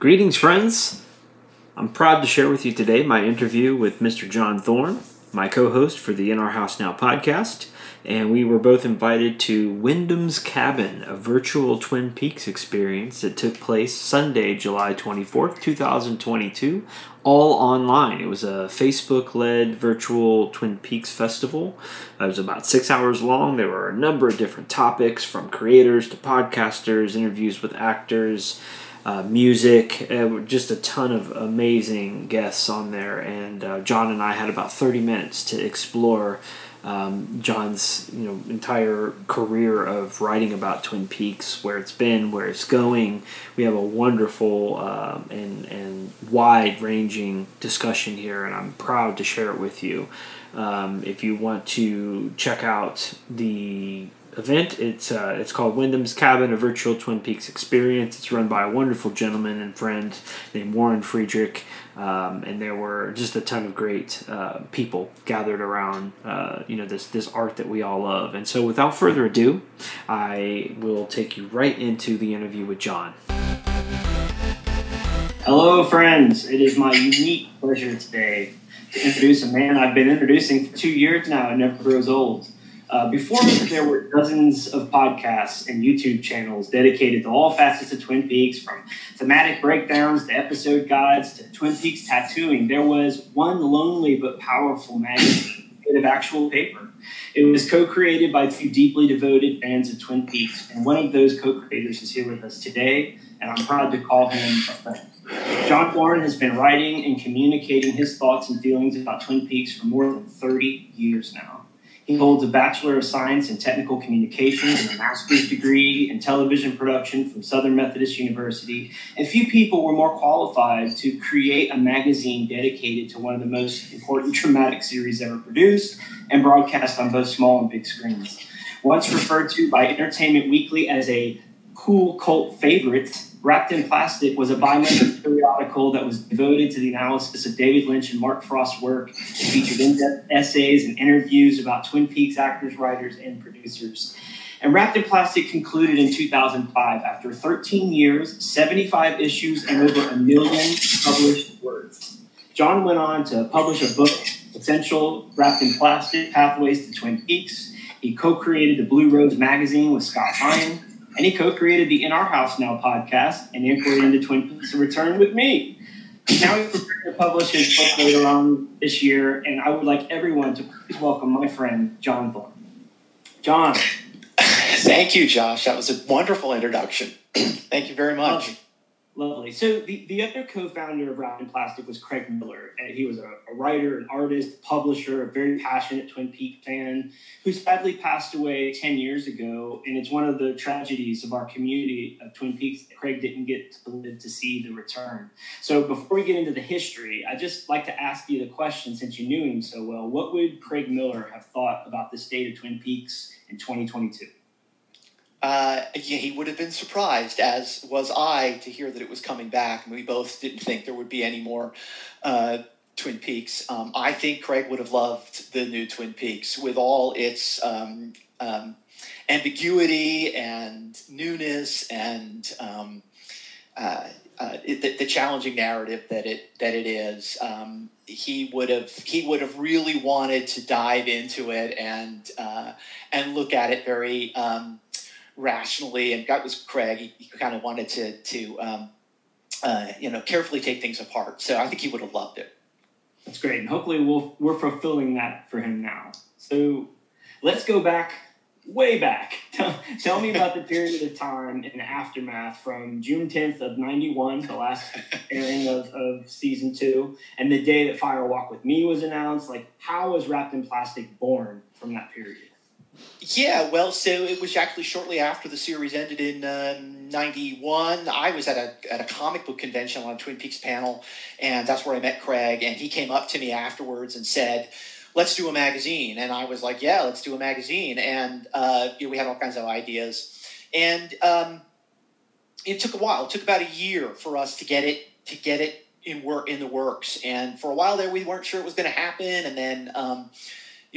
Greetings, friends. I'm proud to share with you today my interview with Mr. John Thorne, my co host for the In Our House Now podcast. And we were both invited to Wyndham's Cabin, a virtual Twin Peaks experience that took place Sunday, July 24th, 2022, all online. It was a Facebook led virtual Twin Peaks festival. It was about six hours long. There were a number of different topics from creators to podcasters, interviews with actors uh, music, uh, just a ton of amazing guests on there. And uh, John and I had about 30 minutes to explore um, John's you know entire career of writing about Twin Peaks, where it's been, where it's going. We have a wonderful um, and and wide ranging discussion here, and I'm proud to share it with you. Um, if you want to check out the event. It's uh, it's called Wyndham's Cabin, a virtual Twin Peaks experience. It's run by a wonderful gentleman and friend named Warren Friedrich, um, and there were just a ton of great uh, people gathered around uh, you know this this art that we all love. And so, without further ado, I will take you right into the interview with John. Hello, friends. It is my unique pleasure today to introduce a man I've been introducing for two years now. and never grows old. Uh, before there were dozens of podcasts and YouTube channels dedicated to all facets of Twin Peaks, from thematic breakdowns to episode guides to Twin Peaks tattooing. There was one lonely but powerful magazine of actual paper. It was co created by two deeply devoted fans of Twin Peaks, and one of those co creators is here with us today, and I'm proud to call him a friend. John Thorne has been writing and communicating his thoughts and feelings about Twin Peaks for more than 30 years now. He holds a Bachelor of Science in Technical Communications and a master's degree in television production from Southern Methodist University. And few people were more qualified to create a magazine dedicated to one of the most important dramatic series ever produced and broadcast on both small and big screens. Once referred to by Entertainment Weekly as a cool cult favorite, Wrapped in Plastic was a bi-monthly periodical that was devoted to the analysis of David Lynch and Mark Frost's work. It featured in-depth essays and interviews about Twin Peaks actors, writers, and producers. And Wrapped in Plastic concluded in 2005 after 13 years, 75 issues, and over a million published words. John went on to publish a book, Essential Wrapped in Plastic Pathways to Twin Peaks. He co created the Blue Rose magazine with Scott Ryan and he co-created the In Our House Now podcast and Inquiry into Twin Peaks Return with me. Now he's preparing to publish his book later on this year, and I would like everyone to please welcome my friend John Thorne. John. Thank you, Josh. That was a wonderful introduction. Thank you very much. Oh, Lovely. So the, the other co-founder of in Plastic was Craig Miller. And he was a, a, writer, an artist, publisher, a very passionate Twin Peaks fan who sadly passed away 10 years ago. And it's one of the tragedies of our community of Twin Peaks that Craig didn't get to live to see the return. So before we get into the history, I just like to ask you the question since you knew him so well. What would Craig Miller have thought about the state of Twin Peaks in 2022? Uh, he would have been surprised, as was I, to hear that it was coming back. And we both didn't think there would be any more uh, Twin Peaks. Um, I think Craig would have loved the new Twin Peaks with all its um, um, ambiguity and newness and um, uh, uh, the, the, challenging narrative that it that it is. Um, he would have he would have really wanted to dive into it and uh, and look at it very um, rationally, and that was Craig. He, he kind of wanted to to um, uh, you know carefully take things apart. So I think he would have loved it. That's great, and hopefully we'll, we're fulfilling that for him now. So let's go back, way back. Tell, tell me about the period of time in the aftermath from June 10th of 91, the last airing of, of season two, and the day that Fire Walk with Me was announced. Like, how was Wrapped in Plastic born from that period? Yeah, well, so it was actually shortly after the series ended in um, '91. I was at a at a comic book convention on a Twin Peaks panel, and that's where I met Craig. And he came up to me afterwards and said, "Let's do a magazine." And I was like, "Yeah, let's do a magazine." And uh, you know, we had all kinds of ideas, and um, it took a while. It took about a year for us to get it to get it in work in the works. And for a while there, we weren't sure it was going to happen. And then. Um,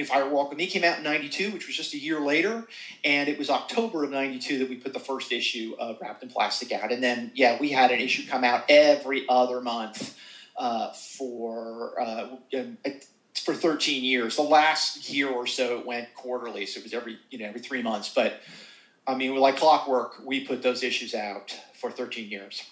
Fire Walk With Me came out in 92, which was just a year later. And it was October of 92 that we put the first issue of Wrapped in Plastic out. And then, yeah, we had an issue come out every other month uh, for, uh, um, for 13 years. The last year or so it went quarterly. So it was every, you know, every three months. But I mean, like clockwork, we put those issues out for 13 years.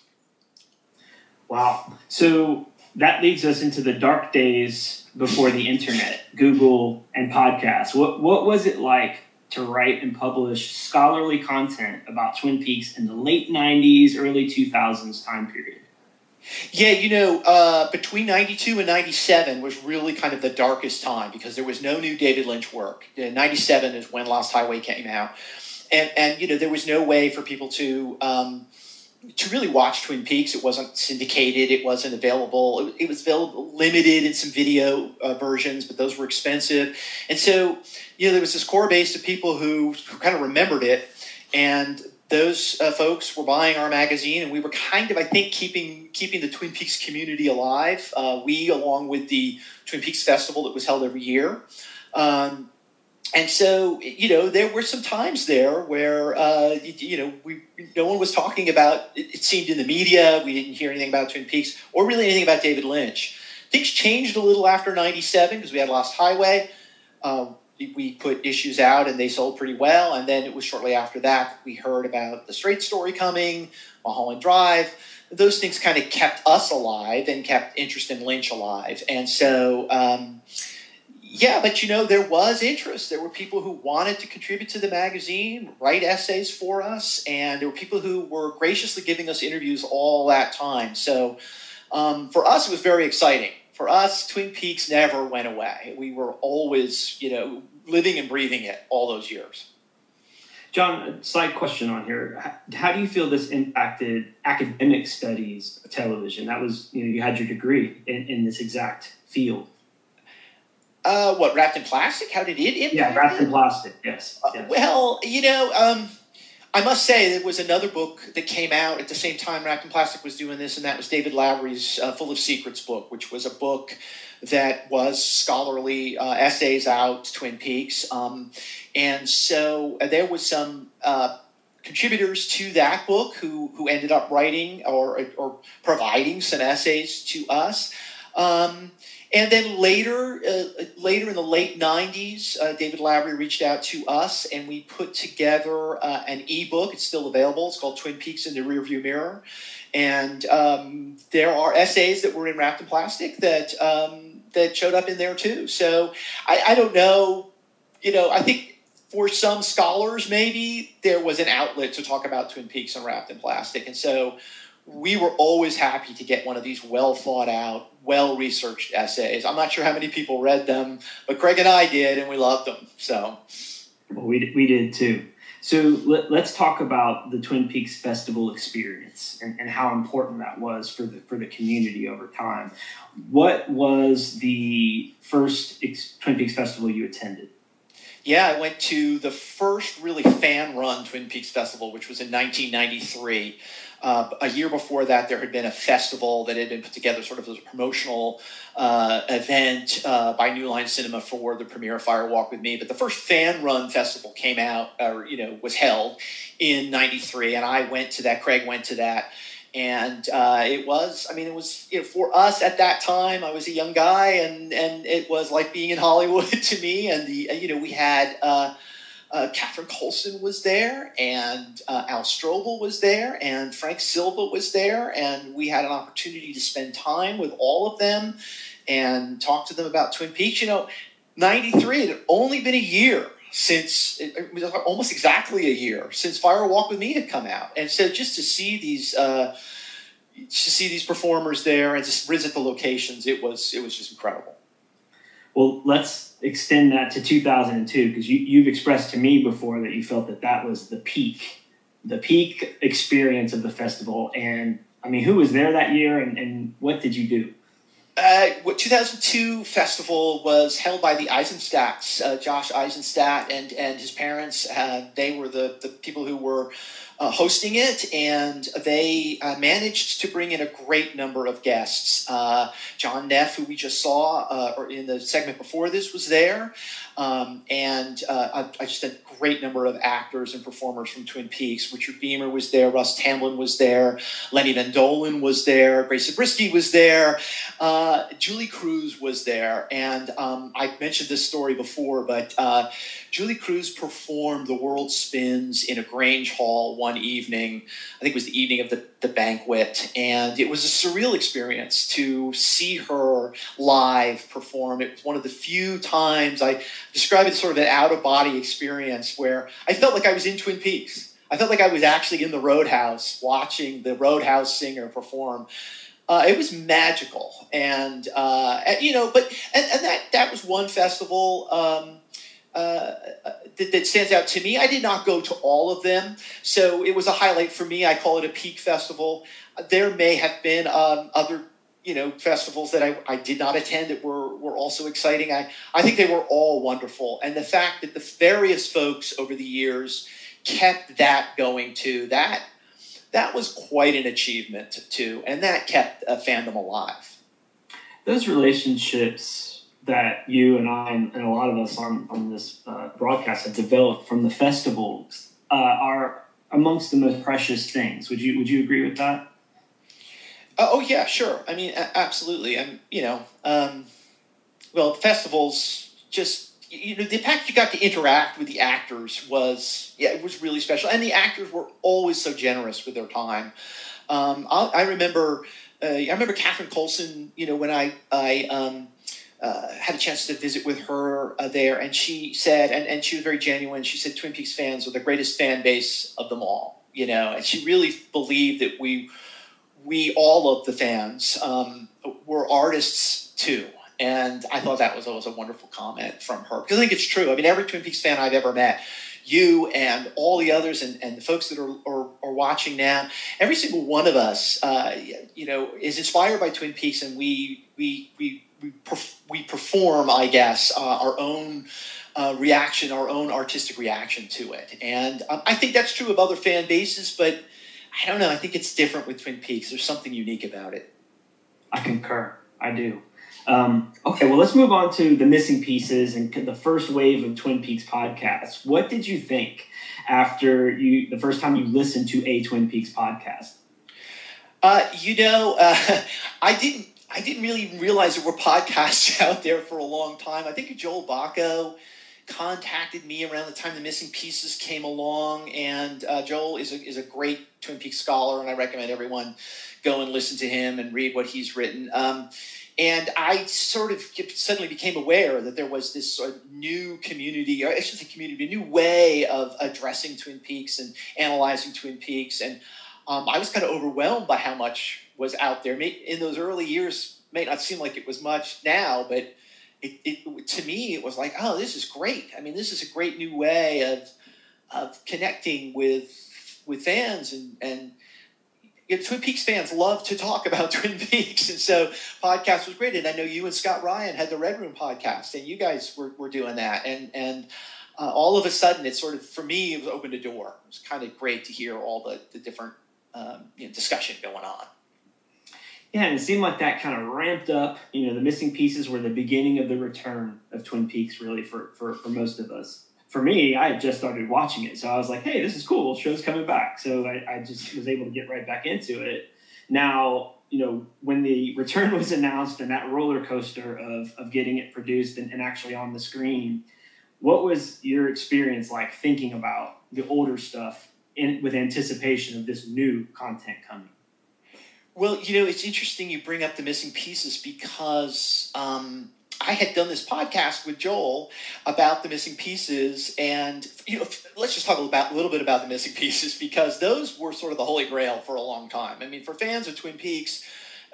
Wow. So that leads us into the dark days before the internet, Google, and podcasts. What what was it like to write and publish scholarly content about Twin Peaks in the late '90s, early 2000s time period? Yeah, you know, uh, between 92 and 97 was really kind of the darkest time because there was no new David Lynch work. 97 is when Lost Highway came out. And, and, you know, there was no way for people to um, to really watch Twin Peaks. It wasn't syndicated. It wasn't available. It, was available limited in some video uh, versions, but those were expensive. And so, you know, there was this core base of people who, who kind of remembered it, and those uh, folks were buying our magazine, and we were kind of, I think, keeping keeping the Twin Peaks community alive. Uh, we, along with the Twin Peaks Festival that was held every year. Um, and so you know there were some times there where uh, you, you, know we no one was talking about it, it, seemed in the media we didn't hear anything about twin peaks or really anything about david lynch. Things changed a little after 97 because we had lost highway. Uh, we put issues out and they sold pretty well. And then it was shortly after that we heard about the straight story coming mulholland drive. Those things kind of kept us alive and kept interest in lynch alive. And so um, yeah, but you know, there was interest. There were people who wanted to contribute to the magazine, write essays for us, and there were people who were graciously giving us interviews all that time. So um, for us, it was very exciting. For us, Twin Peaks never went away. We were always, you know, living and breathing it all those years. John, side question on here. How do you feel this impacted academic studies of television? That was, you know, you had your degree in, in this exact field. Uh, what wrapped in plastic? How did it impact? Yeah, wrapped in plastic. Yes. Uh, well, you know, um, I must say there was another book that came out at the same time Wrapped in Plastic was doing this, and that was David Lavery's uh, Full of Secrets book, which was a book that was scholarly uh, essays out Twin Peaks, um, and so uh, there was some. Uh, contributors to that book who who ended up writing or or providing some essays to us. Um, and then later, uh, later in the late '90s, uh, David Lavery reached out to us, and we put together uh, an ebook. It's still available. It's called Twin Peaks in the Rearview Mirror, and um, there are essays that were in wrapped in plastic that um, that showed up in there too. So I, I don't know. You know, I think for some scholars, maybe there was an outlet to talk about Twin Peaks and wrapped in plastic, and so we were always happy to get one of these well thought out, well researched essays. I'm not sure how many people read them, but Craig and I did, and we loved them. So, well, we we did too. So let, us talk about the Twin Peaks Festival experience and, and how important that was for the for the community over time. What was the first ex- Twin Peaks Festival you attended? Yeah, I went to the first really fan run Twin Peaks Festival, which was in 1993. Uh, a year before that, there had been a festival that had been put together, sort of as a promotional uh, event uh, by New Line Cinema for the premiere of Fire Walk with Me. But the first fan run festival came out, or you know, was held in '93, and I went to that. Craig went to that. And uh, it was, I mean, it was you know, for us at that time. I was a young guy, and and it was like being in Hollywood to me. And the you know we had uh, Catherine Coulson was there, and uh, Al Strobel was there, and Frank Silva was there, and we had an opportunity to spend time with all of them and talk to them about Twin Peaks. You know, '93 it had only been a year since it was almost exactly a year since Fire Walk with Me had come out, and so just to see these. Uh, to see these performers there and just visit the locations, it was it was just incredible. Well, let's extend that to 2002 because you, you've expressed to me before that you felt that that was the peak, the peak experience of the festival. And I mean, who was there that year and, and what did you do? Uh, what 2002 festival was held by the Eisenstadts, uh, Josh Eisenstadt and and his parents. Uh, they were the the people who were uh, hosting it, and they uh, managed to bring in a great number of guests. Uh, John Neff, who we just saw uh, or in the segment before this, was there. Um, and uh, I, I, just a great number of actors and performers from Twin Peaks. Richard Beymer was there, Russ Tamblyn was there, Lenny Von Dohlen was there, Grace Zabriskie was there, uh, Julee Cruise was there. And um, I mentioned this story before, but uh, Cruise performed The World Spins in a Grange Hall one evening. I think it was the evening of the, the banquet. And it was a surreal experience to see her live perform. It was one of the few times I describe it sort of an out of body experience where I felt like I was in Twin Peaks. I felt like I was actually in the Roadhouse watching the Roadhouse singer perform. Uh, it was magical, and, uh, and, you know, but and, and that that was one festival. Um, uh, that, that, stands out to me. I did not go to all of them, so it was a highlight for me. I call it a peak festival. There may have been um, other you know festivals that I, I did not attend that were were also exciting. I I think they were all wonderful, and the fact that the various folks over the years kept that going too that that was quite an achievement too, and that kept a fandom alive. Those relationships that you and I and, a lot of us on, on this uh, broadcast have developed from the festivals uh, are amongst the most precious things. Would you would you agree with that? Uh, oh yeah, sure. I mean, absolutely. And you know, um, well, festivals just you know the fact you got to interact with the actors was yeah it was really special, and the actors were always so generous with their time. Um, I, remember. Uh, I remember Catherine Coulson. You know, when I I um, uh, had a chance to visit with her uh, there, and she said, and, and she was very genuine. She said, Twin Peaks fans are the greatest fan base of them all, you know, and she really believed that we, we all of the fans, um, were artists too. And I thought that was always a wonderful comment from her because I think it's true. I mean, every Twin Peaks fan I've ever met, you and all the others and, and the folks that are, are, are watching now, every single one of us, uh, you know, is inspired by Twin Peaks, and we we we we, perf- we perform, I guess, uh, our own uh, reaction, our own artistic reaction to it. And um, I think that's true of other fan bases, but I don't know. I think it's different with Twin Peaks. There's something unique about it. I concur. I do. Um, okay, well, let's move on to the missing pieces and the first wave of Twin Peaks podcasts. What did you think after you the first time you listened to a Twin Peaks podcast? Uh, you know, uh, I didn't I didn't really realize there were podcasts out there for a long time. I think Joel Bocko contacted me around the time the missing pieces came along, and uh, Joel is a, is a great Twin Peaks scholar, and I recommend everyone go and listen to him and read what he's written. Um, and I sort of suddenly became aware that there was this sort of new community, or I should say community, a new way of addressing Twin Peaks and analyzing Twin Peaks. And um, I was kind of overwhelmed by how much was out there. In those early years, may not seem like it was much now, but it, it, to me, it was like, oh, this is great. I mean, this is a great new way of of connecting with with fans and and you know, Twin Peaks fans love to talk about Twin Peaks, and so podcast was great. And I know you and Scott Ryan had the Red Room podcast, and you guys were, were doing that, and and uh, all of a sudden, it sort of for me, it was opened a door. It was kind of great to hear all the the different um, you know, discussion going on. Yeah, and it seemed like that kind of ramped up. You know, the missing pieces were the beginning of the return of Twin Peaks, really, for, for, for most of us. For me, I had just started watching it. So I was like, hey, this is cool. Show's coming back. So I, I just was able to get right back into it. Now, you know, when the return was announced and that roller coaster of, of getting it produced and, and actually on the screen, what was your experience like thinking about the older stuff in, with anticipation of this new content coming? Well, you know, it's interesting you bring up the missing pieces because um, I had done this podcast with Joel about the missing pieces, and you know, let's just talk about a little bit about the missing pieces because those were sort of the holy grail for a long time. I mean, for fans of Twin Peaks,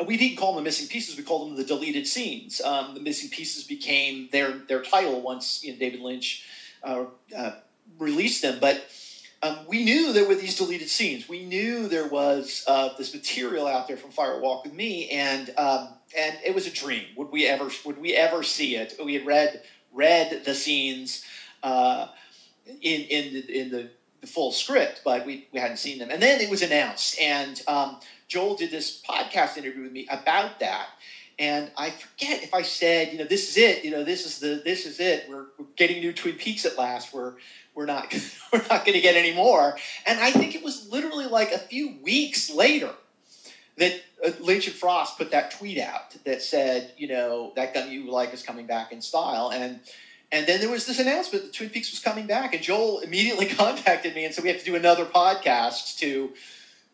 we didn't call them the missing pieces; we called them the deleted scenes. Um, the missing pieces became their their title once you know, David Lynch uh, uh, released them, but um, we knew there were these deleted scenes. We knew there was uh, this material out there from Fire Walk with Me, and um, and it was a dream. Would we ever would we ever see it? We had read read the scenes uh, in in the, in the, the, full script, but we, we hadn't seen them. And then it was announced, and um, Joel did this podcast interview with me about that. and I forget if I said, you know, this is it. You know, this is the this is it. We're, we're getting new Twin Peaks at last. We're we're not we're not going to get any more. And I think it was literally like a few weeks later that uh, Lynch and Frost put that tweet out that said, you know, that gun you like is coming back in style. And and then there was this announcement that Twin Peaks was coming back, and Joel immediately contacted me and said we have to do another podcast to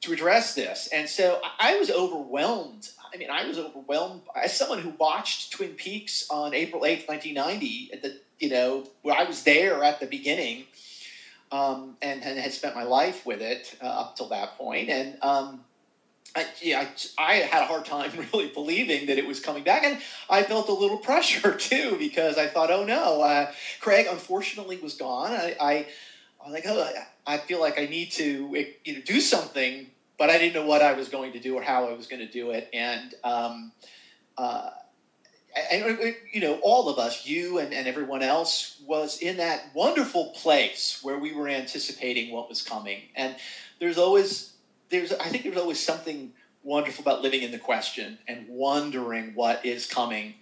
to address this. And so I was overwhelmed I mean, I was overwhelmed as someone who watched Twin Peaks on April 8th, 1990, at the, you know, where I was there at the beginning um, and, and had spent my life with it uh, up till that point. And, um, I, yeah, I, I, had a hard time really believing that it was coming back, and I felt a little pressure too because I thought, oh no, uh, Craig unfortunately was gone. I, I, I was like, oh, I feel like I need to you know do something but I didn't know what I was going to do or how I was going to do it. And, um, uh, and you know, all of us, you and, and everyone else, was in that wonderful place where we were anticipating what was coming. And there's always, there's, I think there's always something wonderful about living in the question and wondering what is coming.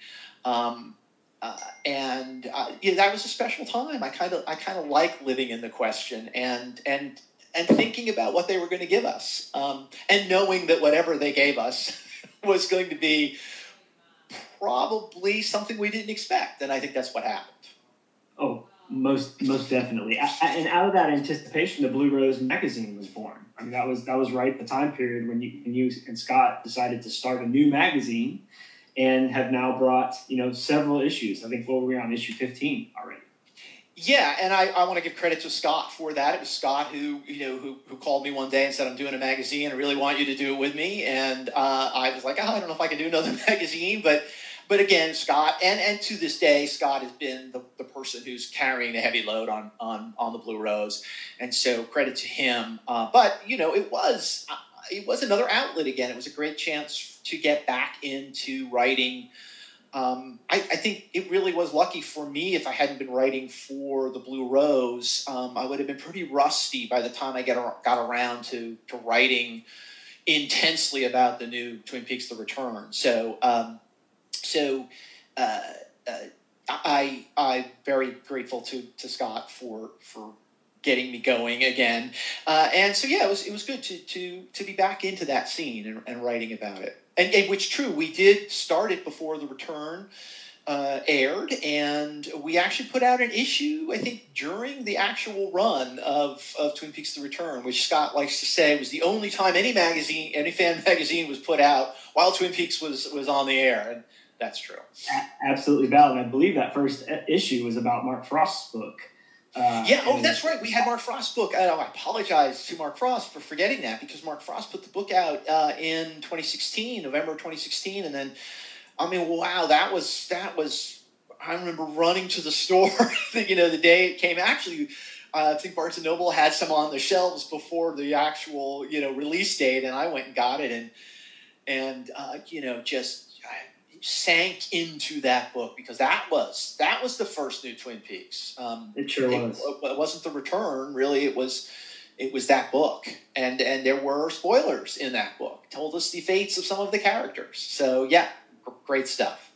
Um, uh, and uh, yeah, that was a special time. I kind of, I kind of like living in the question and and and thinking about what they were going to give us um, and knowing that whatever they gave us was going to be probably something we didn't expect and i think that's what happened oh most most definitely and out of that anticipation the blue rose magazine was born i mean that was that was right the time period when you, when you and scott decided to start a new magazine and have now brought you know several issues i think were we on issue 15 already yeah, and I, I want to give credit to Scott for that. It was Scott who you know who, who called me one day and said, "I'm doing a magazine. I really want you to do it with me." And uh, I was like, "Oh, I don't know if I can do another magazine," but but again, Scott, and and to this day, Scott has been the, the person who's carrying the heavy load on on on the Blue Rose, and so credit to him. Uh, but you know, it was uh, it was another outlet again. It was a great chance to get back into writing um, I, I, think it really was lucky for me if I hadn't been writing for the Blue Rose. Um, I would have been pretty rusty by the time I get got around to to writing intensely about the new Twin Peaks: The Return. So, um, so uh, uh, I I'm very grateful to to Scott for for getting me going again. Uh, and so yeah, it was it was good to to to be back into that scene and, and writing about it and, and which true we did start it before the return uh, aired, and we actually put out an issue, I think, during the actual run of, of Twin Peaks: The Return, which Scott likes to say was the only time any magazine, any fan magazine, was put out while Twin Peaks was was on the air, and that's true. Absolutely valid. I believe that first issue was about Mark Frost's book. Uh, yeah, oh, that's right. We had Mark Frost's book. I, I, apologize to Mark Frost for forgetting that because Mark Frost put the book out uh, in 2016, November 2016, and then, I mean, wow, that was that was. I remember running to the store, you know, the day it came. Actually, uh, I think Barnes and Noble had some on the shelves before the actual, you know, release date, and I went and got it, and and uh, you know, just sank into that book because that was that was the first new Twin Peaks. Um, it sure it, was. It wasn't the return, really. It was it was that book, and and there were spoilers in that book. Told us the fates of some of the characters. So yeah, great stuff.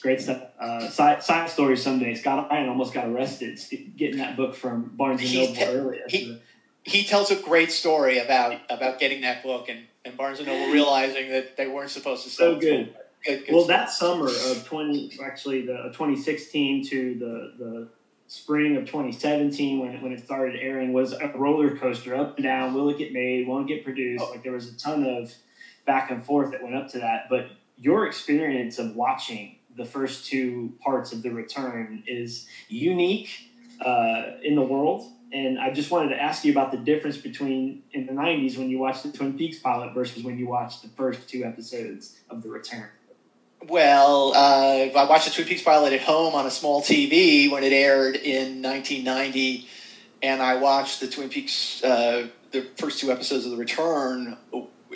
Great stuff. Uh, side, side story someday. Scott Ryan almost got arrested getting that book from Barnes and Noble earlier. He, he tells a great story about about getting that book and, and Barnes and Noble realizing that they weren't supposed to sell it. so good. Good, good well, stuff. that summer of twenty, actually the twenty sixteen to the the spring of twenty seventeen, when it, when it started airing, was a roller coaster up and down. Will it get made? Won't it get produced? Oh. Like there was a ton of back and forth that went up to that. But your experience of watching the first two parts of the return is unique uh, in the world. And I just wanted to ask you about the difference between in the 90s when you watched the Twin Peaks pilot versus when you watched the first two episodes of The Return. Well, uh, I watched the Twin Peaks pilot at home on a small TV when it aired in 1990, and I watched the Twin Peaks, uh, the first two episodes of The Return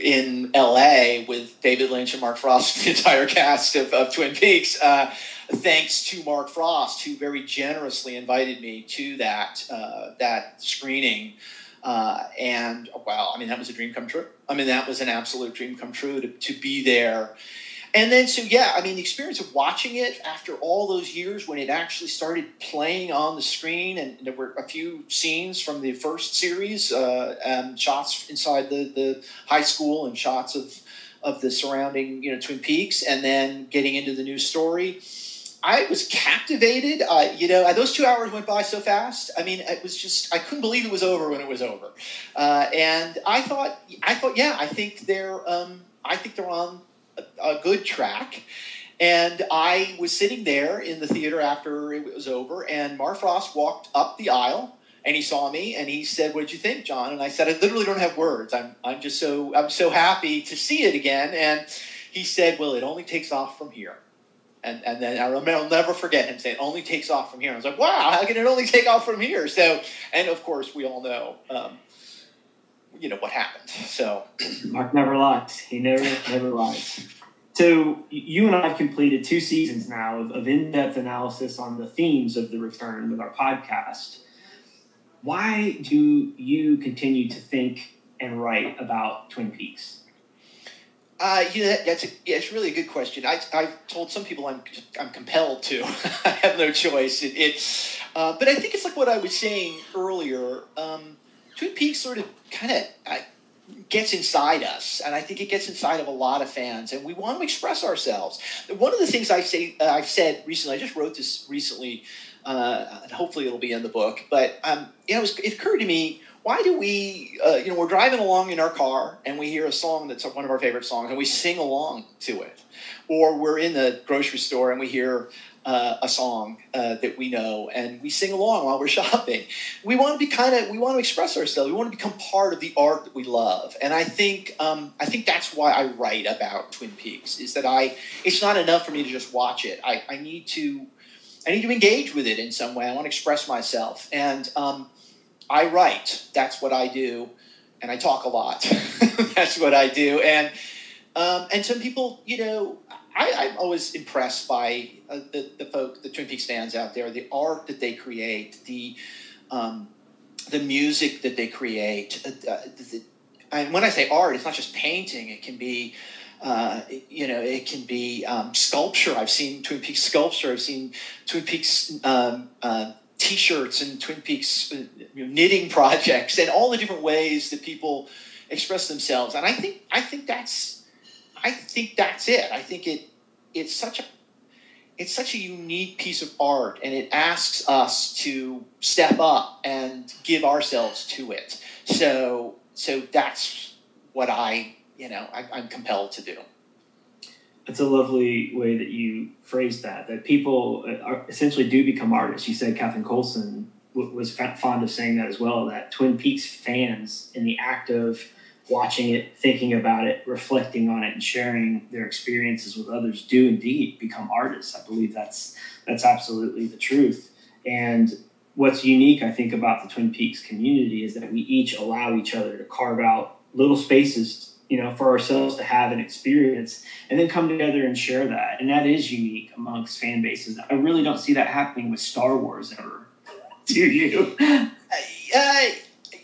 in LA with David Lynch and Mark Frost, the entire cast of, of Twin Peaks. Uh, thanks to Mark Frost, who very generously invited me to that uh, that screening. Uh, and wow, I mean, that was a dream come true. I mean, that was an absolute dream come true to, to be there and then so yeah, I mean the experience of watching it after all those years when it actually started playing on the screen, and there were a few scenes from the first series, uh, um, shots inside the the high school and shots of of the surrounding you know Twin Peaks, and then getting into the new story. I was captivated. Uh, you know, those two hours went by so fast. I mean, it was just I couldn't believe it was over when it was over. Uh, and I thought, I thought, yeah, I think they're, um, I think they're on a, good track. And I was sitting there in the theater after it was over, and Mark Frost walked up the aisle, and he saw me, and he said, "What did you think, John?" And I said, "I literally don't have words. I'm, I'm just so, I'm so happy to see it again." And he said, "Well, it only takes off from here." And, and then I remember, I'll never forget him saying, only takes off from here. I was like, wow, how can it only take off from here? So, and of course, we all know, um, you know, what happened. So, Mark never lies. He never, never lies. So, you and I have completed two seasons now of, of in depth analysis on the themes of the return with our podcast. Why do you continue to think and write about Twin Peaks? Uh, you know, that's a, yeah, it's really a good question. I, I've told some people I'm, I'm compelled to. I have no choice. It, it uh, but I think it's like what I was saying earlier. Um, Twin Peaks sort of kind of gets inside us, and I think it gets inside of a lot of fans, and we want to express ourselves. One of the things I say uh, I've said recently, I just wrote this recently, uh, and hopefully it'll be in the book. But um, you know, it, was, it occurred to me why do we, uh, you know, we're driving along in our car and we hear a song that's one of our favorite songs and we sing along to it. Or we're in the grocery store and we hear uh, a song uh, that we know and we sing along while we're shopping. We want to be kind of, we want to express ourselves. We want to become part of the art that we love. And I think, um, I think that's why I write about Twin Peaks is that I, it's not enough for me to just watch it. I, I need to, I need to engage with it in some way. I want to express myself. And, um, I write. That's what I do, and I talk a lot. That's what I do, and um, and some people, you know, I, am always impressed by uh, the the folk, the Twin Peaks fans out there, the art that they create, the um, the music that they create. Uh, uh the, and when I say art, it's not just painting. It can be uh, you know, it can be um, sculpture. I've seen Twin Peaks sculpture. I've seen Twin Peaks um, uh, T-shirts and Twin Peaks uh, knitting projects and all the different ways that people express themselves. And I think I think that's I think that's it. I think it it's such a it's such a unique piece of art and it asks us to step up and give ourselves to it. So so that's what I you know I, I'm compelled to do it's a lovely way that you phrase that. That people uh, are, essentially do become artists. You said Kathleen Coulson w- was fond of saying that as well. That Twin Peaks fans, in the act of watching it, thinking about it, reflecting on it, and sharing their experiences with others, do indeed become artists. I believe that's that's absolutely the truth. And what's unique, I think, about the Twin Peaks community is that we each allow each other to carve out little spaces you know, for ourselves to have an experience and then come together and share that. And that is unique amongst fan bases. I really don't see that happening with Star Wars ever. Do you? Uh,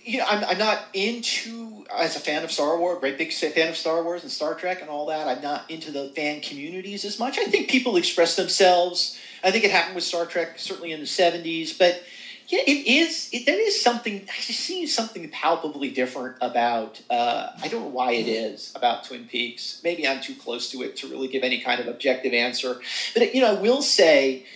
you know, I'm, I'm not into, as a fan of Star Wars, great big fan of Star Wars and Star Trek and all that, I'm not into the fan communities as much. I think people express themselves. I think it happened with Star Trek, certainly in the 70s, but yeah, it is. It, there is something. I just see something palpably different about. Uh, I don't know why it is about Twin Peaks. Maybe I'm too close to it to really give any kind of objective answer. But you know, I will say,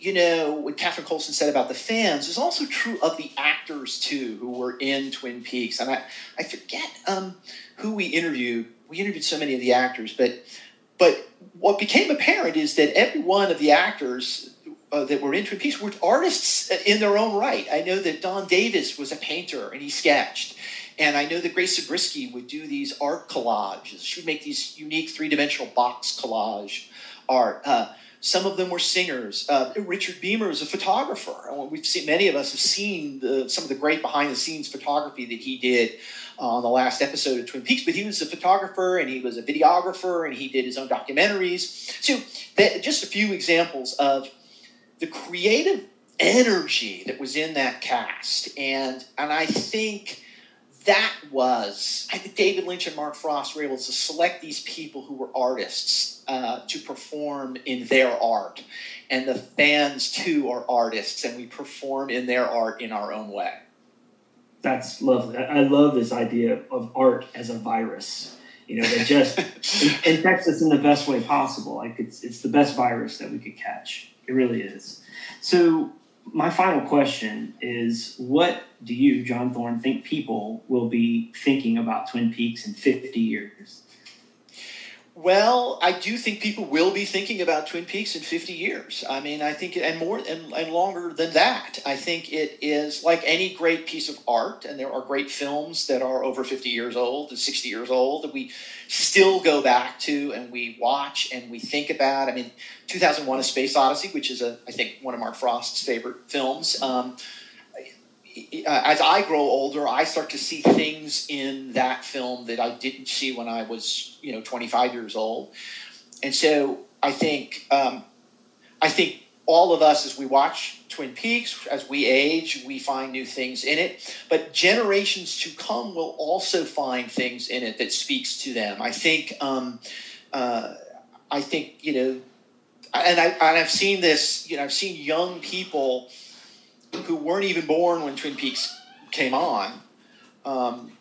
you know, what Catherine Coulson said about the fans is also true of the actors too, who were in Twin Peaks. And I, I forget um, who we interviewed. We interviewed so many of the actors, but but what became apparent is that every one of the actors uh, that were in Twin Peaks were artists in their own right. I know that Don Davis was a painter and he sketched. And I know that Grace Zabriskie would do these art collages. She would make these unique three dimensional box collage art. Uh, some of them were singers. Uh, Richard Beymer is a photographer. We've seen many of us have seen the, some of the great behind the scenes photography that he did uh, on the last episode of Twin Peaks. But he was a photographer and he was a videographer and he did his own documentaries. So that, just a few examples of the creative energy that was in that cast, and and I think that was I think David Lynch and Mark Frost were able to select these people who were artists uh, to perform in their art, and the fans too are artists, and we perform in their art in our own way. That's lovely. I love this idea of art as a virus. You know, that just infects us in the best way possible. Like it's it's the best virus that we could catch. It really is. So my final question is what do you, John Thorne, think people will be thinking about Twin Peaks in 50 years? Well, I do think people will be thinking about Twin Peaks in 50 years. I mean, I think, and more and, and longer than that. I think it is like any great piece of art, and there are great films that are over 50 years old and 60 years old that we still go back to and we watch and we think about. I mean, 2001 A Space Odyssey, which is, a, I think, one of Mark Frost's favorite films. Um, as I grow older, I start to see things in that film that I didn't see when I was, you know, 25 years old. And so I think, um, I think all of us, as we watch Twin Peaks, as we age, we find new things in it. But generations to come will also find things in it that speaks to them. I think, um, uh, I think, you know, and I and I've seen this. You know, I've seen young people who weren't even born when Twin Peaks came on. Um,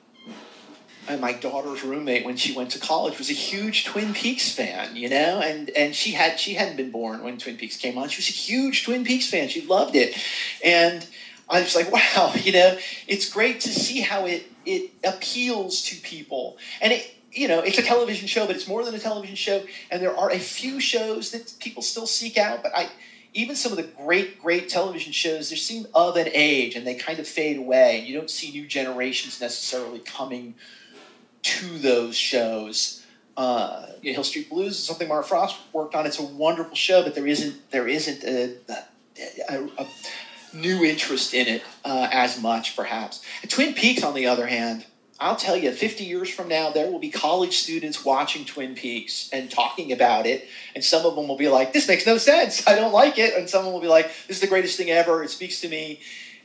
and my daughter's roommate when she went to college was a huge Twin Peaks fan, you know, and and she had she hadn't been born when Twin Peaks came on. She was a huge Twin Peaks fan. She loved it, and I was like, wow, you know, it's great to see how it it appeals to people, and it you know, it's a television show, but it's more than a television show. And there are a few shows that people still seek out, but I, even some of the great, great television shows, they seem of an age and they kind of fade away. And You don't see new generations necessarily coming to those shows. Uh, you know, Hill Street Blues is something Mark Frost worked on. It's a wonderful show, but there isn't there isn't a, a, a new interest in it uh, as much, perhaps. Twin Peaks, on the other hand, I'll tell you, 50 years from now, there will be college students watching Twin Peaks and talking about it. And some of them will be like, this makes no sense. I don't like it. And some of them will be like, this is the greatest thing ever. It speaks to me.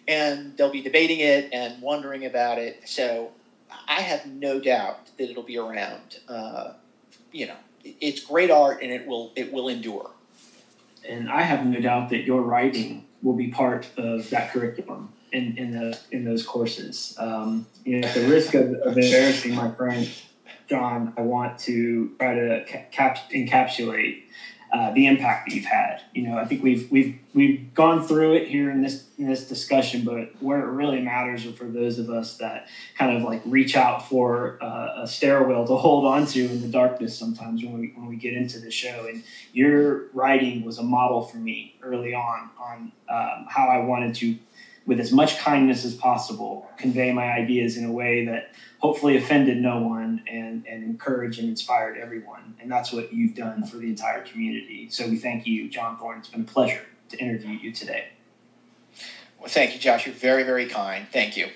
And they'll be debating it and wondering about it. So I have no doubt that it'll be around. Uh, you know, it's great art and it will it will endure. And I have no doubt that your writing will be part of that curriculum in in in those courses. Um, you know, at the risk of, of embarrassing my friend John, I want to try to cap- encapsulate uh, the impact that you've had. You know, I think we've we've we've gone through it here in this in this discussion, but where it really matters are for those of us that kind of like reach out for uh, a stairwell to hold on to in the darkness sometimes when we when we get into the show. And your writing was a model for me early on on um, how I wanted to with as much kindness as possible, convey my ideas in a way that hopefully offended no one and, and encouraged and inspired everyone. And that's what you've done for the entire community. So we thank you, John Thorne. It's been a pleasure to interview you today. Well, thank you, Josh. You're very, very kind. Thank you.